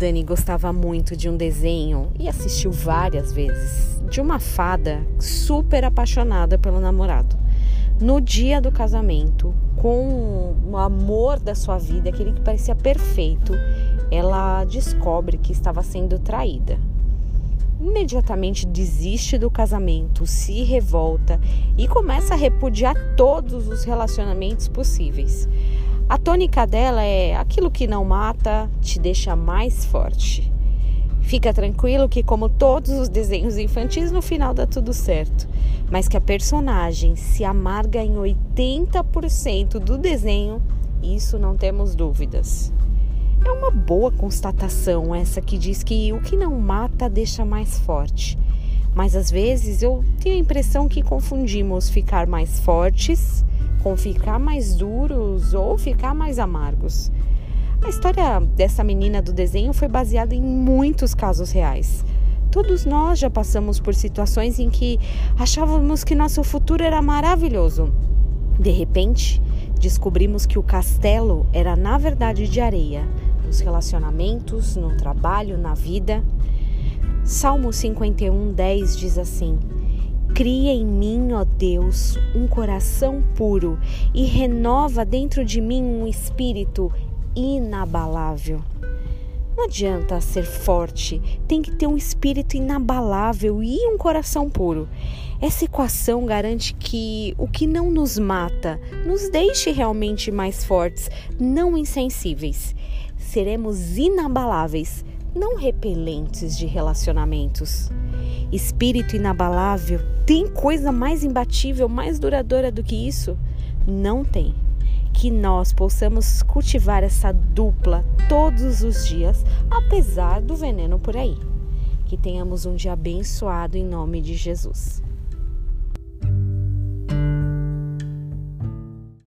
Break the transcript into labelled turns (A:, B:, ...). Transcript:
A: Dani gostava muito de um desenho e assistiu várias vezes de uma fada super apaixonada pelo namorado. No dia do casamento, com o amor da sua vida, aquele que parecia perfeito, ela descobre que estava sendo traída. Imediatamente desiste do casamento, se revolta e começa a repudiar todos os relacionamentos possíveis. A tônica dela é: aquilo que não mata te deixa mais forte. Fica tranquilo que, como todos os desenhos infantis, no final dá tudo certo, mas que a personagem se amarga em 80% do desenho, isso não temos dúvidas. É uma boa constatação essa que diz que o que não mata deixa mais forte. Mas às vezes eu tenho a impressão que confundimos ficar mais fortes com ficar mais duros ou ficar mais amargos. A história dessa menina do desenho foi baseada em muitos casos reais. Todos nós já passamos por situações em que achávamos que nosso futuro era maravilhoso. De repente, descobrimos que o castelo era na verdade de areia, nos relacionamentos, no trabalho, na vida. Salmo 51, 10 diz assim: Cria em mim, ó Deus, um coração puro e renova dentro de mim um espírito inabalável. Não adianta ser forte, tem que ter um espírito inabalável e um coração puro. Essa equação garante que o que não nos mata nos deixe realmente mais fortes, não insensíveis. Seremos inabaláveis, não repelentes de relacionamentos. Espírito inabalável, tem coisa mais imbatível, mais duradoura do que isso? Não tem. Que nós possamos cultivar essa dupla todos os dias, apesar do veneno por aí. Que tenhamos um dia abençoado em nome de Jesus.